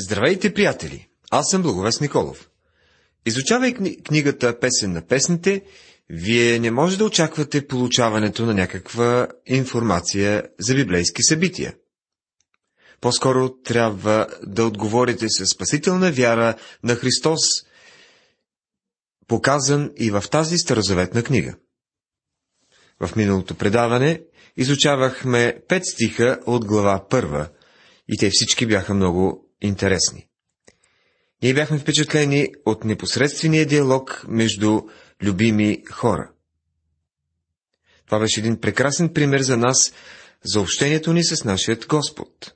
Здравейте, приятели! Аз съм Благовест Николов. Изучавай книгата Песен на песните, вие не може да очаквате получаването на някаква информация за библейски събития. По-скоро трябва да отговорите със спасителна вяра на Христос, показан и в тази старозаветна книга. В миналото предаване изучавахме пет стиха от глава първа и те всички бяха много интересни. Ние бяхме впечатлени от непосредствения диалог между любими хора. Това беше един прекрасен пример за нас, за общението ни с нашият Господ.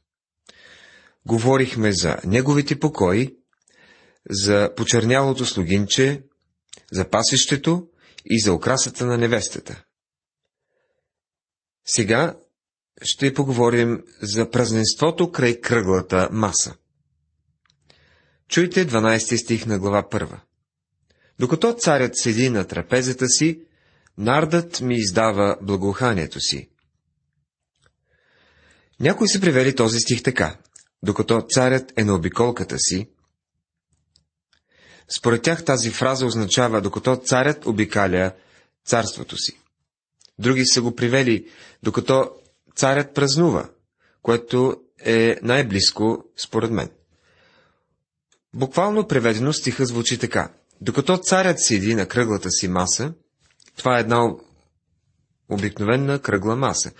Говорихме за неговите покои, за почернялото слугинче, за пасещето и за украсата на невестата. Сега ще поговорим за празненството край кръглата маса. Чуйте 12 стих на глава 1. Докато царят седи на трапезата си, нардът ми издава благоуханието си. Някои са привели този стих така. Докато царят е на обиколката си, според тях тази фраза означава докато царят обикаля царството си. Други са го привели, докато царят празнува, което е най-близко според мен. Буквално преведено стиха звучи така. Докато царят седи на кръглата си маса, това е една обикновена кръгла маса.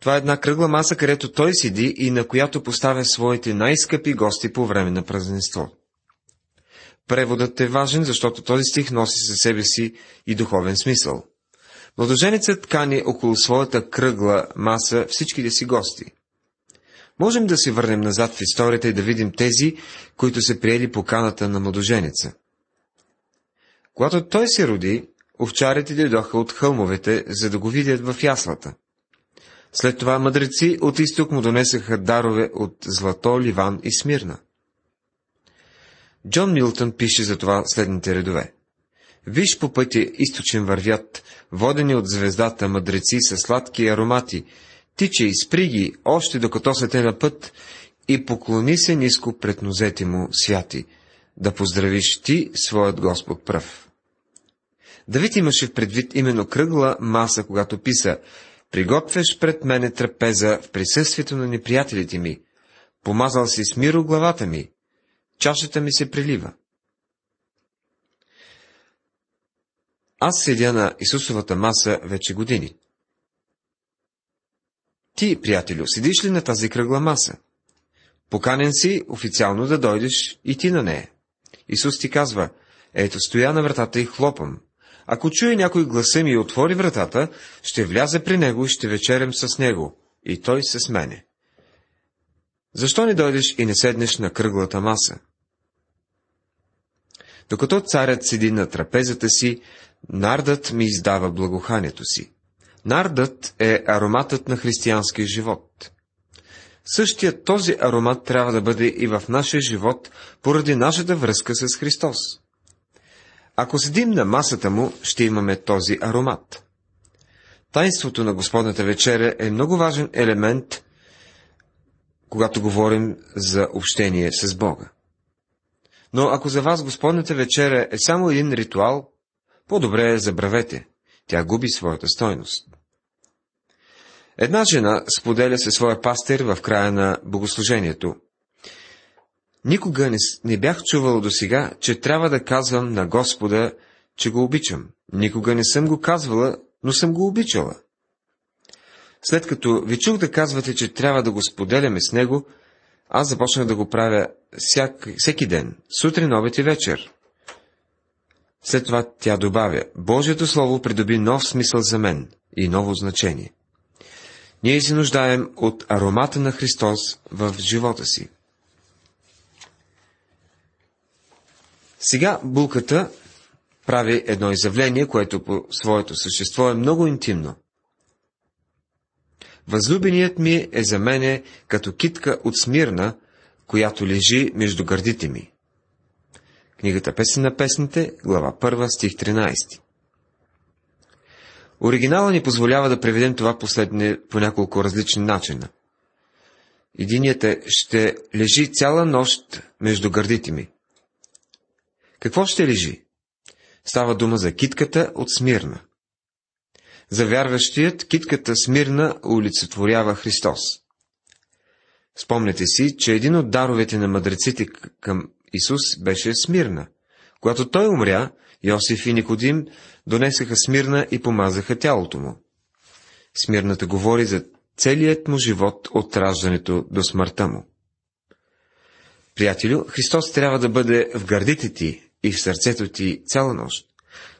Това е една кръгла маса, където той седи и на която поставя своите най-скъпи гости по време на празненство. Преводът е важен, защото този стих носи със себе си и духовен смисъл. Младоженецът кани около своята кръгла маса всичките си гости. Можем да се върнем назад в историята и да видим тези, които са приели поканата на младоженеца. Когато той се роди, овчарите дойдоха от хълмовете, за да го видят в яслата. След това мъдреци от изток му донесаха дарове от злато, ливан и смирна. Джон Милтън пише за това следните редове. Виж по пътя източен вървят, водени от звездата мъдреци с сладки аромати, тича и сприги, още докато са те на път, и поклони се ниско пред нозете му, святи, да поздравиш ти, своят Господ пръв. Давид имаше в предвид именно кръгла маса, когато писа «Приготвяш пред мене трапеза в присъствието на неприятелите ми, помазал си с миро главата ми, чашата ми се прилива». Аз седя на Исусовата маса вече години. Ти, приятелю, седиш ли на тази кръгла маса? Поканен си официално да дойдеш и ти на нея. Исус ти казва, ето стоя на вратата и хлопам. Ако чуе някой гласа ми и отвори вратата, ще вляза при него и ще вечерям с него, и той с мене. Защо не дойдеш и не седнеш на кръглата маса? Докато царят седи на трапезата си, нардът ми издава благоханието си. Нардът е ароматът на християнския живот. Същият този аромат трябва да бъде и в нашия живот, поради нашата връзка с Христос. Ако седим на масата му, ще имаме този аромат. Тайнството на Господната вечеря е много важен елемент, когато говорим за общение с Бога. Но ако за вас Господната вечеря е само един ритуал, по-добре е забравете. Тя губи своята стойност. Една жена споделя със своя пастир в края на богослужението. Никога не, не бях чувал до сега, че трябва да казвам на Господа, че го обичам. Никога не съм го казвала, но съм го обичала. След като ви чух да казвате, че трябва да го споделяме с него, аз започнах да го правя всяк, всеки ден, сутрин, обед и вечер. След това тя добавя, Божието Слово придоби нов смисъл за мен и ново значение. Ние се нуждаем от аромата на Христос в живота си. Сега булката прави едно изявление, което по своето същество е много интимно. Възлюбеният ми е за мене като китка от смирна, която лежи между гърдите ми. Книгата Песен на песните, глава 1, стих 13. Оригинала ни позволява да преведем това последне по няколко различни начина. Единият е, ще лежи цяла нощ между гърдите ми. Какво ще лежи? Става дума за китката от Смирна. За вярващият китката Смирна олицетворява Христос. Спомнете си, че един от даровете на мъдреците към Исус беше Смирна. Когато той умря, Йосиф и Никодим донесаха Смирна и помазаха тялото му. Смирната говори за целият му живот от раждането до смъртта му. Приятелю, Христос трябва да бъде в гърдите ти и в сърцето ти цяла нощ.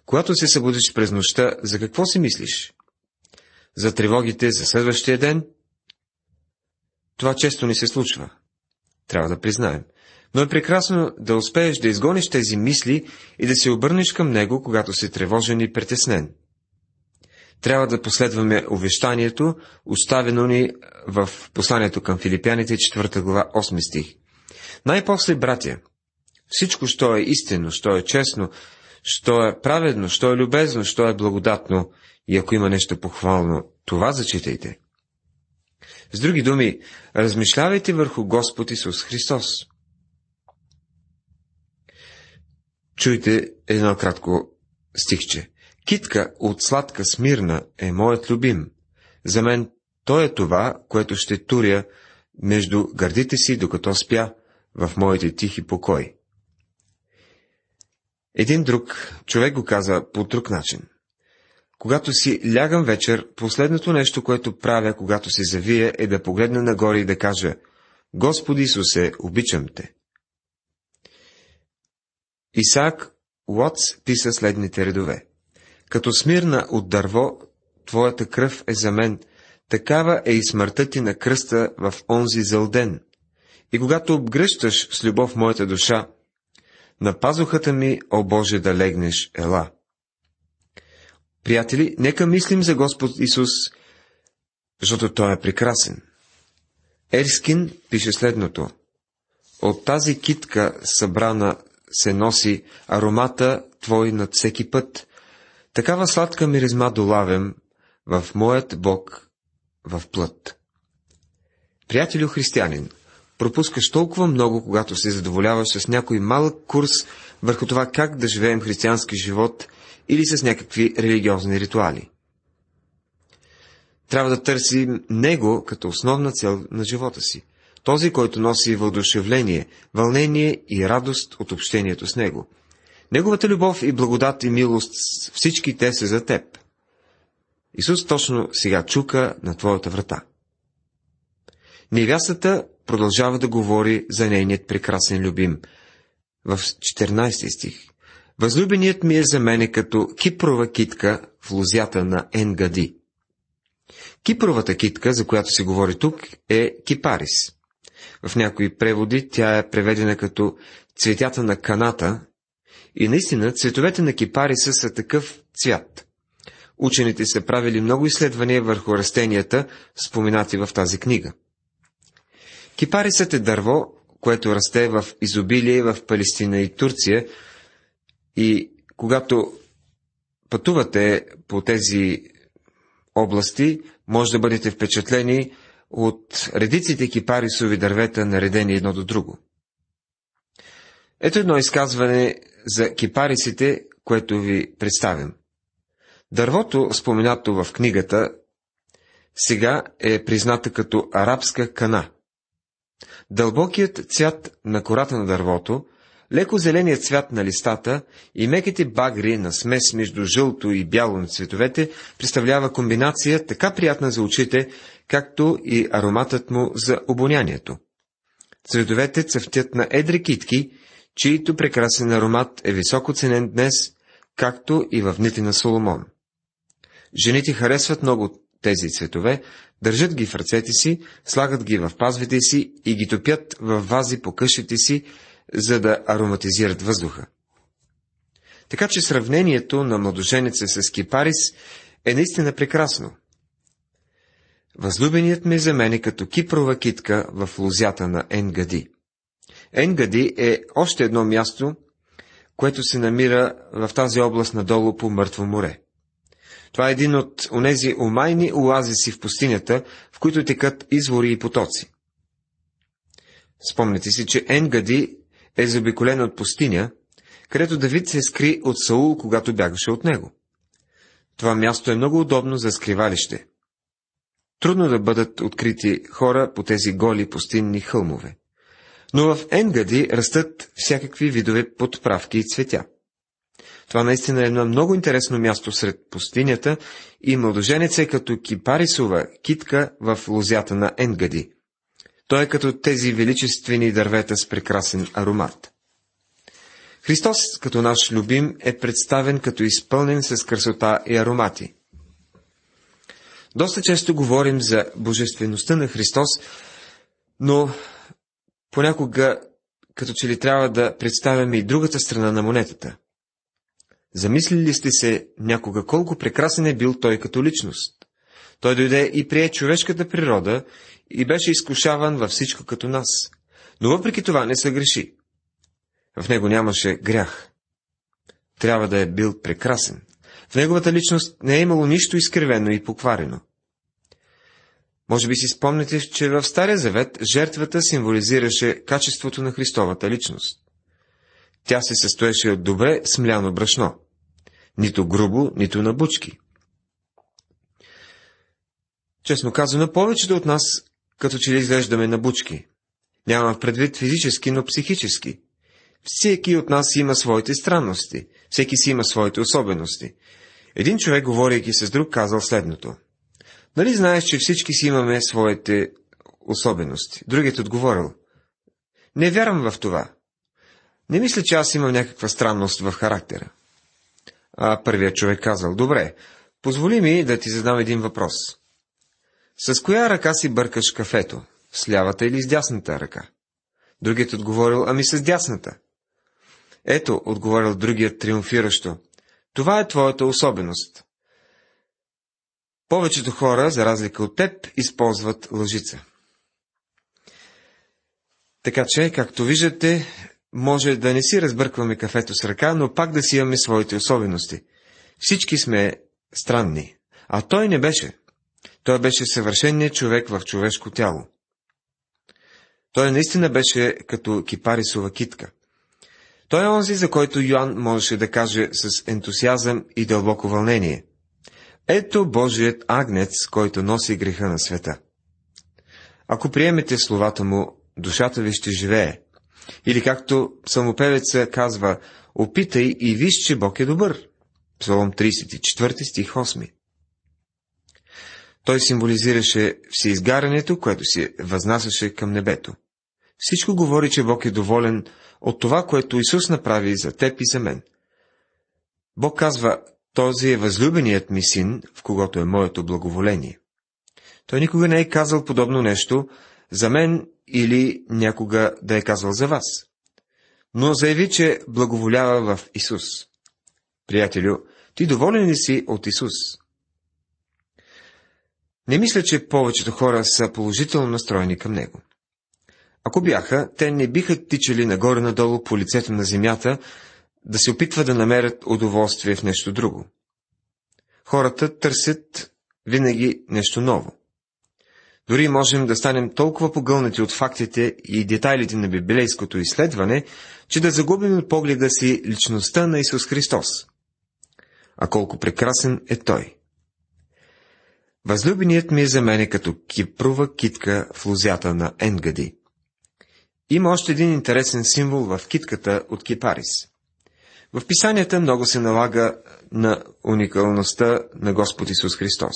Когато се събудиш през нощта, за какво си мислиш? За тревогите за следващия ден? Това често ни се случва. Трябва да признаем. Но е прекрасно да успееш да изгониш тези мисли и да се обърнеш към Него, когато си тревожен и притеснен. Трябва да последваме увещанието, оставено ни в посланието към филипяните, 4 глава, 8 стих. Най-после, братя, всичко, що е истинно, що е честно, що е праведно, що е любезно, що е благодатно, и ако има нещо похвално, това зачитайте. С други думи, размишлявайте върху Господ Исус Христос. Чуйте едно кратко стихче. Китка от сладка смирна е моят любим. За мен той е това, което ще туря между гърдите си, докато спя в моите тихи покой. Един друг човек го каза по друг начин. Когато си лягам вечер, последното нещо, което правя, когато се завия, е да погледна нагоре и да кажа Господи Исусе, обичам те. Исаак Уотс писа следните редове. Като смирна от дърво, твоята кръв е за мен, такава е и смъртта ти на кръста в онзи ден. И когато обгръщаш с любов моята душа, на пазухата ми, о Боже, да легнеш, ела. Приятели, нека мислим за Господ Исус, защото Той е прекрасен. Ерскин пише следното. От тази китка събрана се носи аромата Твой над всеки път. Такава сладка миризма долавям в моят Бог в плът. Приятелю християнин, пропускаш толкова много, когато се задоволяваш с някой малък курс върху това как да живеем християнски живот или с някакви религиозни ритуали. Трябва да търсим Него като основна цел на живота си. Този, който носи въодушевление, вълнение и радост от общението с Него. Неговата любов и благодат и милост, всички те са за теб. Исус точно сега чука на твоята врата. Невястата продължава да говори за нейният прекрасен любим. В 14 стих. Възлюбеният ми е за мене като кипрова китка в лузята на Енгади. Кипровата китка, за която се говори тук, е кипарис. В някои преводи тя е преведена като цветята на каната и наистина цветовете на кипариса са такъв цвят. Учените са правили много изследвания върху растенията, споменати в тази книга. Кипарисът е дърво, което расте в изобилие в Палестина и Турция, и когато пътувате по тези области, може да бъдете впечатлени от редиците кипарисови дървета, наредени едно до друго. Ето едно изказване за кипарисите, което ви представям. Дървото, споменато в книгата, сега е призната като арабска кана. Дълбокият цвят на кората на дървото, леко зеленият цвят на листата и меките багри на смес между жълто и бяло на цветовете представлява комбинация така приятна за очите, както и ароматът му за обонянието. Цветовете цъфтят на едри китки, чието прекрасен аромат е високо ценен днес, както и в дните на Соломон. Жените харесват много тези цветове, държат ги в ръцете си, слагат ги в пазвите си и ги топят в вази по къщите си, за да ароматизират въздуха. Така че сравнението на младоженеца с кипарис е наистина прекрасно. Възлюбеният ми за мен е като кипрова китка в лузята на Енгади. Енгади е още едно място, което се намира в тази област надолу по Мъртво море. Това е един от онези омайни оазиси в пустинята, в които текат извори и потоци. Спомняте си, че Енгади е заобиколен от пустиня, където Давид се скри от Саул, когато бягаше от него. Това място е много удобно за скривалище. Трудно да бъдат открити хора по тези голи пустинни хълмове. Но в Енгади растат всякакви видове подправки и цветя. Това наистина е едно много интересно място сред пустинята и младоженец е като кипарисова китка в лозята на Енгади. Той е като тези величествени дървета с прекрасен аромат. Христос, като наш любим, е представен като изпълнен с красота и аромати. Доста често говорим за божествеността на Христос, но понякога като че ли трябва да представяме и другата страна на монетата. Замислили сте се някога колко прекрасен е бил той като личност? Той дойде и прие човешката природа и беше изкушаван във всичко като нас. Но въпреки това не се греши. В него нямаше грях. Трябва да е бил прекрасен. В неговата личност не е имало нищо изкривено и покварено. Може би си спомняте, че в Стария Завет жертвата символизираше качеството на Христовата личност. Тя се състоеше от добре смляно брашно. Нито грубо, нито на бучки. Честно казано, повечето от нас като че ли изглеждаме на бучки. Няма предвид физически, но психически. Всеки от нас има своите странности, всеки си има своите особености. Един човек, говорейки с друг, казал следното. Нали знаеш, че всички си имаме своите особености? Другият отговорил. Не вярвам в това. Не мисля, че аз имам някаква странност в характера. А първият човек казал, добре, позволи ми да ти задам един въпрос. С коя ръка си бъркаш кафето? С лявата или с дясната ръка? Другият отговорил, ами с дясната. Ето, отговорил другият триумфиращо, това е твоята особеност. Повечето хора, за разлика от теб, използват лъжица. Така че, както виждате, може да не си разбъркваме кафето с ръка, но пак да си имаме своите особености. Всички сме странни, а той не беше. Той беше съвършенният човек в човешко тяло. Той наистина беше като кипарисова китка. Той е онзи, за който Йоанн можеше да каже с ентусиазъм и дълбоко вълнение. Ето Божият агнец, който носи греха на света. Ако приемете словата му, душата ви ще живее. Или както самопевеца казва, опитай и виж, че Бог е добър. Псалом 34 стих 8. Той символизираше всеизгарянето, което се възнасяше към небето. Всичко говори, че Бог е доволен от това, което Исус направи за теб и за мен. Бог казва, този е възлюбеният ми син, в когото е моето благоволение. Той никога не е казал подобно нещо за мен или някога да е казал за вас. Но заяви, че благоволява в Исус. Приятелю, ти доволен ли си от Исус? Не мисля, че повечето хора са положително настроени към Него. Ако бяха, те не биха тичали нагоре-надолу по лицето на земята, да се опитват да намерят удоволствие в нещо друго. Хората търсят винаги нещо ново. Дори можем да станем толкова погълнати от фактите и детайлите на библейското изследване, че да загубим погледа си личността на Исус Христос. А колко прекрасен е Той! Възлюбеният ми е за мене като кипрова китка в лузята на Енгади. Има още един интересен символ в китката от Кипарис. В писанията много се налага на уникалността на Господ Исус Христос.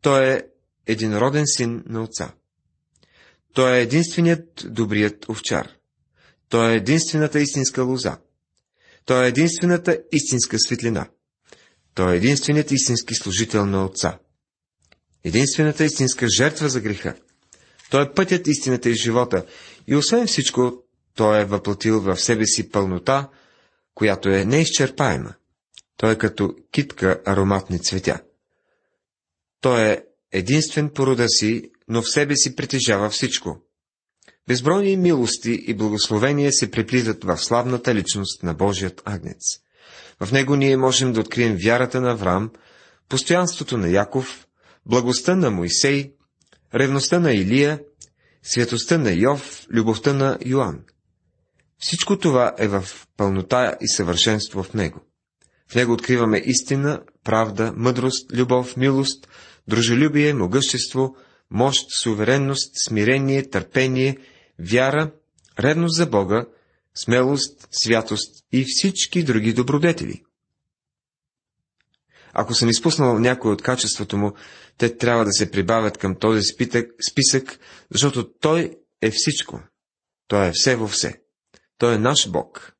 Той е единроден син на Отца. Той е единственият добрият овчар. Той е единствената истинска лоза. Той е единствената истинска светлина. Той е единственият истински служител на Отца. Единствената истинска жертва за греха. Той е пътят, истината и живота. И освен всичко, той е въплатил в себе си пълнота, която е неизчерпаема. Той е като китка ароматни цветя. Той е единствен по рода си, но в себе си притежава всичко. Безбройни милости и благословения се преплитат в славната личност на Божият агнец. В него ние можем да открием вярата на Авраам, постоянството на Яков, благостта на Моисей, ревността на Илия, святостта на Йов, любовта на Йоанн. Всичко това е в пълнота и съвършенство в Него. В Него откриваме истина, правда, мъдрост, любов, милост, дружелюбие, могъщество, мощ, суверенност, смирение, търпение, вяра, ревност за Бога, смелост, святост и всички други добродетели. Ако съм изпуснал някой от качеството му, те трябва да се прибавят към този спитък, списък, защото той е всичко. Той е все във все. Той е наш Бог.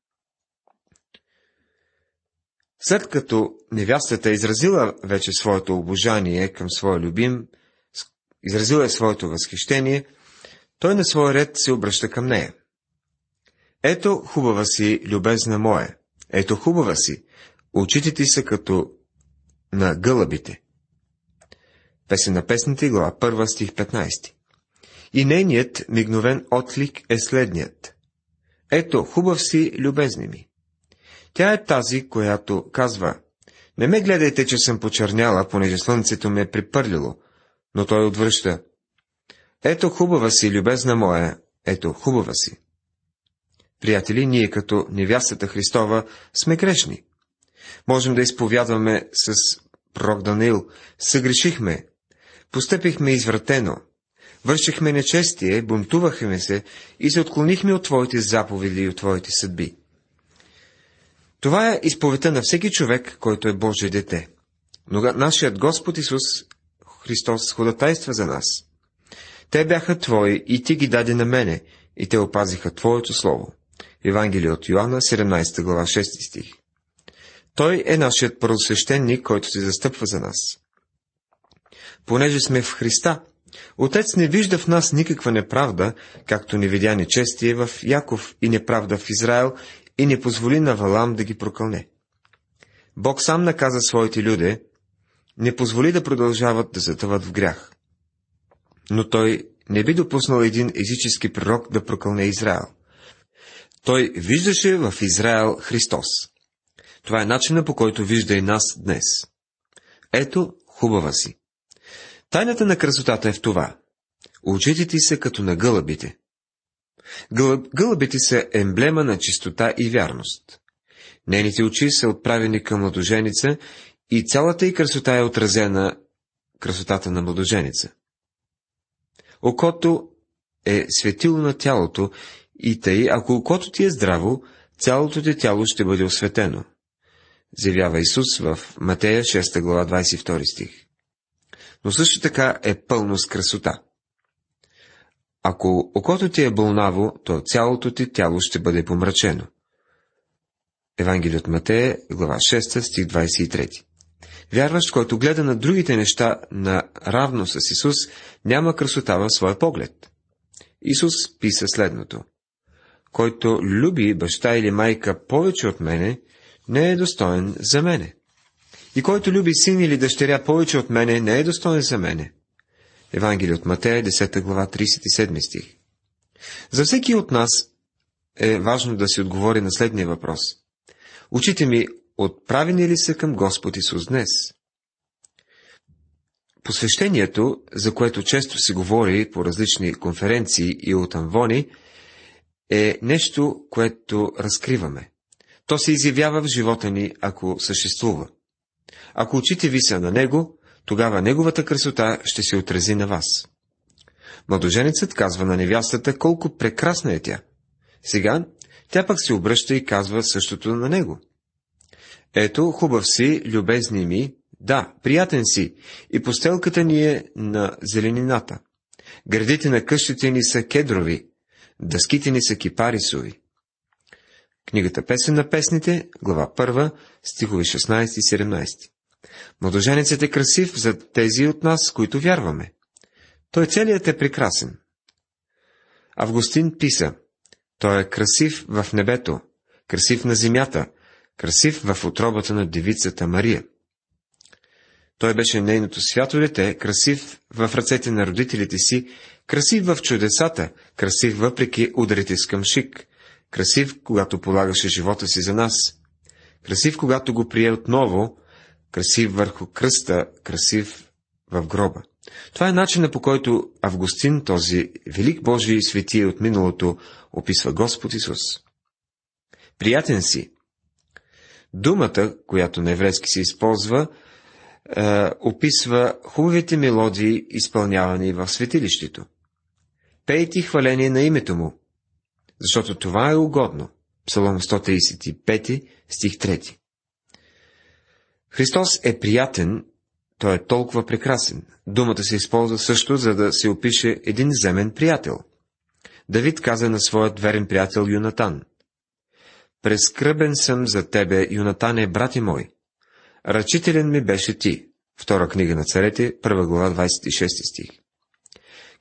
След като невястата е изразила вече своето обожание към своя любим, изразила е своето възхищение, той на своя ред се обръща към нея. Ето хубава си, любезна моя, ето хубава си, очите ти са като на гълъбите. Песен на песните, глава 1, стих 15. И нейният мигновен отлик е следният. Ето, хубав си, любезни ми. Тя е тази, която казва, не ме гледайте, че съм почерняла, понеже слънцето ме е припърлило, но той отвръща. Ето хубава си, любезна моя, ето хубава си. Приятели, ние като невястата Христова сме грешни. Можем да изповядваме с пророк Даниил, съгрешихме, постъпихме извратено, вършихме нечестие, бунтувахме се и се отклонихме от Твоите заповеди и от Твоите съдби. Това е изповедта на всеки човек, който е Божие дете. Но нашият Господ Исус Христос ходатайства за нас. Те бяха Твои и Ти ги даде на мене, и те опазиха Твоето Слово. Евангелие от Йоанна, 17 глава, 6 стих. Той е нашият първосвещеник, който се застъпва за нас. Понеже сме в Христа, Отец не вижда в нас никаква неправда, както не видя нечестие в Яков и неправда в Израел и не позволи на Валам да ги прокълне. Бог сам наказа своите люди, не позволи да продължават да затъват в грях. Но той не би допуснал един езически пророк да прокълне Израел. Той виждаше в Израел Христос. Това е начина по който вижда и нас днес. Ето, хубава си. Тайната на красотата е в това. Очите ти са като на гълъбите. Гълъб, гълъбите са емблема на чистота и вярност. Нейните очи са отправени към младоженица и цялата й красота е отразена красотата на младоженица. Окото е светило на тялото и тъй, ако окото ти е здраво, цялото ти тяло ще бъде осветено. Заявява Исус в Матея 6 глава 22 стих. Но също така е пълно с красота. Ако окото ти е бълнаво, то цялото ти тяло ще бъде помрачено. Евангелие от Матея, глава 6, стих 23. Вярващ, който гледа на другите неща на равно с Исус, няма красота в своя поглед. Исус писа следното. Който люби баща или майка повече от мене, не е достоен за мене. И който люби син или дъщеря повече от мене, не е достоен за мене. Евангелие от Матея, 10 глава, 37 стих. За всеки от нас е важно да си отговори на следния въпрос. Очите ми отправени ли са към Господ Исус днес? Посвещението, за което често се говори по различни конференции и от амвони, е нещо, което разкриваме. То се изявява в живота ни, ако съществува. Ако очите ви са на Него, тогава Неговата красота ще се отрази на вас. Младоженецът казва на невястата колко прекрасна е тя. Сега тя пък се обръща и казва същото на него. Ето, хубав си, любезни ми, да, приятен си, и постелката ни е на зеленината. Градите на къщите ни са кедрови, дъските ни са кипарисови. Книгата Песен на песните, глава 1, стихови 16 и 17. Младоженецът е красив за тези от нас, които вярваме. Той целият е прекрасен. Августин писа, той е красив в небето, красив на земята, красив в отробата на девицата Мария. Той беше нейното свято дете, красив в ръцете на родителите си, красив в чудесата, красив въпреки ударите с къмшик, красив, когато полагаше живота си за нас, красив, когато го прие отново, красив върху кръста, красив в гроба. Това е начина по който Августин, този велик Божий свети от миналото, описва Господ Исус. приятен си. Думата, която на еврейски се използва, е, описва хубавите мелодии, изпълнявани в светилището. Пейте хваление на името защото това е угодно. Псалом 135, стих 3. Христос е приятен, той е толкова прекрасен. Думата се използва също, за да се опише един земен приятел. Давид каза на своят верен приятел Юнатан. Прескръбен съм за тебе, Юнатане, брати мой. Ръчителен ми беше ти. Втора книга на царете, първа глава, 26 стих.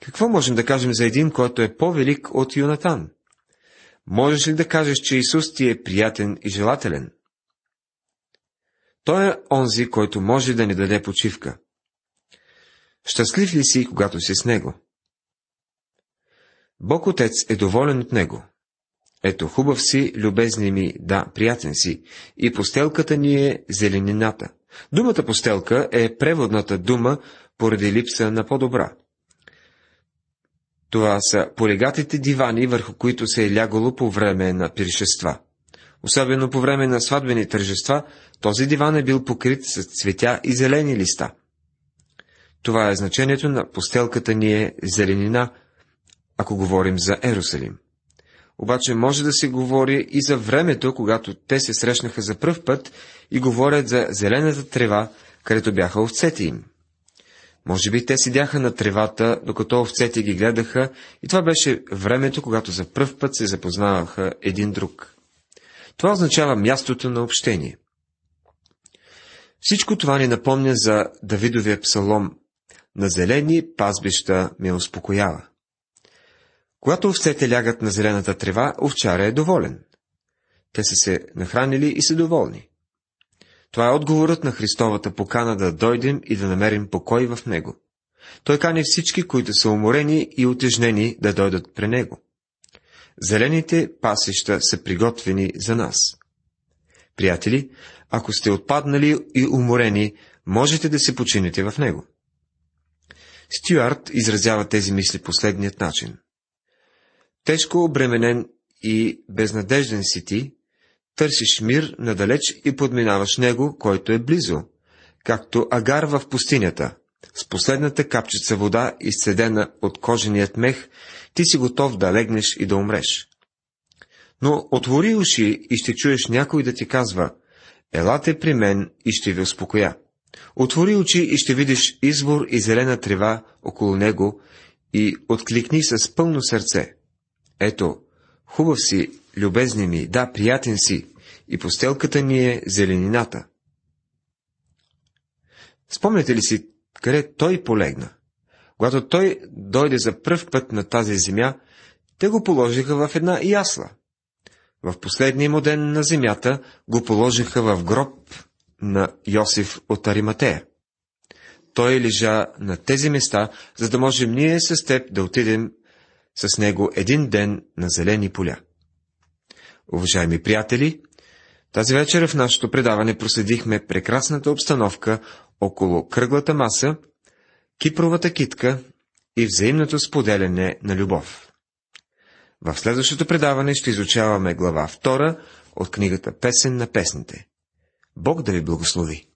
Какво можем да кажем за един, който е по-велик от Юнатан? Можеш ли да кажеш, че Исус ти е приятен и желателен? Той е онзи, който може да ни даде почивка. Щастлив ли си, когато си с Него? Бог Отец е доволен от Него. Ето, хубав си, любезни ми, да, приятен си, и постелката ни е зеленината. Думата постелка е преводната дума поради липса на по-добра. Това са полегатите дивани, върху които се е лягало по време на пиршества. Особено по време на сватбени тържества, този диван е бил покрит с цветя и зелени листа. Това е значението на постелката ни е зеленина, ако говорим за Ерусалим. Обаче може да се говори и за времето, когато те се срещнаха за пръв път и говорят за зелената трева, където бяха овцете им. Може би те седяха на тревата, докато овцете ги гледаха, и това беше времето, когато за пръв път се запознаваха един друг. Това означава мястото на общение. Всичко това ни напомня за Давидовия псалом «На зелени пазбища ме успокоява». Когато овцете лягат на зелената трева, овчаря е доволен. Те са се нахранили и са доволни. Това е отговорът на Христовата покана да дойдем и да намерим покой в Него. Той кани всички, които са уморени и отежнени, да дойдат при Него. Зелените пасища са приготвени за нас. Приятели, ако сте отпаднали и уморени, можете да се почините в Него. Стюарт изразява тези мисли последният начин. Тежко обременен и безнадежден си ти, търсиш мир надалеч и подминаваш него, който е близо, както агар в пустинята. С последната капчица вода, изцедена от коженият мех, ти си готов да легнеш и да умреш. Но отвори уши и ще чуеш някой да ти казва, елате при мен и ще ви успокоя. Отвори очи и ще видиш извор и зелена трева около него и откликни с пълно сърце. Ето, хубав си, любезни ми, да, приятен си, и постелката ни е зеленината. Спомняте ли си, къде той полегна? Когато той дойде за пръв път на тази земя, те го положиха в една ясла. В последния му ден на земята го положиха в гроб на Йосиф от Ариматея. Той лежа на тези места, за да можем ние с теб да отидем с него един ден на зелени поля. Уважаеми приятели, тази вечер в нашето предаване проследихме прекрасната обстановка около кръглата маса, кипровата китка и взаимното споделяне на любов. В следващото предаване ще изучаваме глава 2 от книгата Песен на песните. Бог да ви благослови!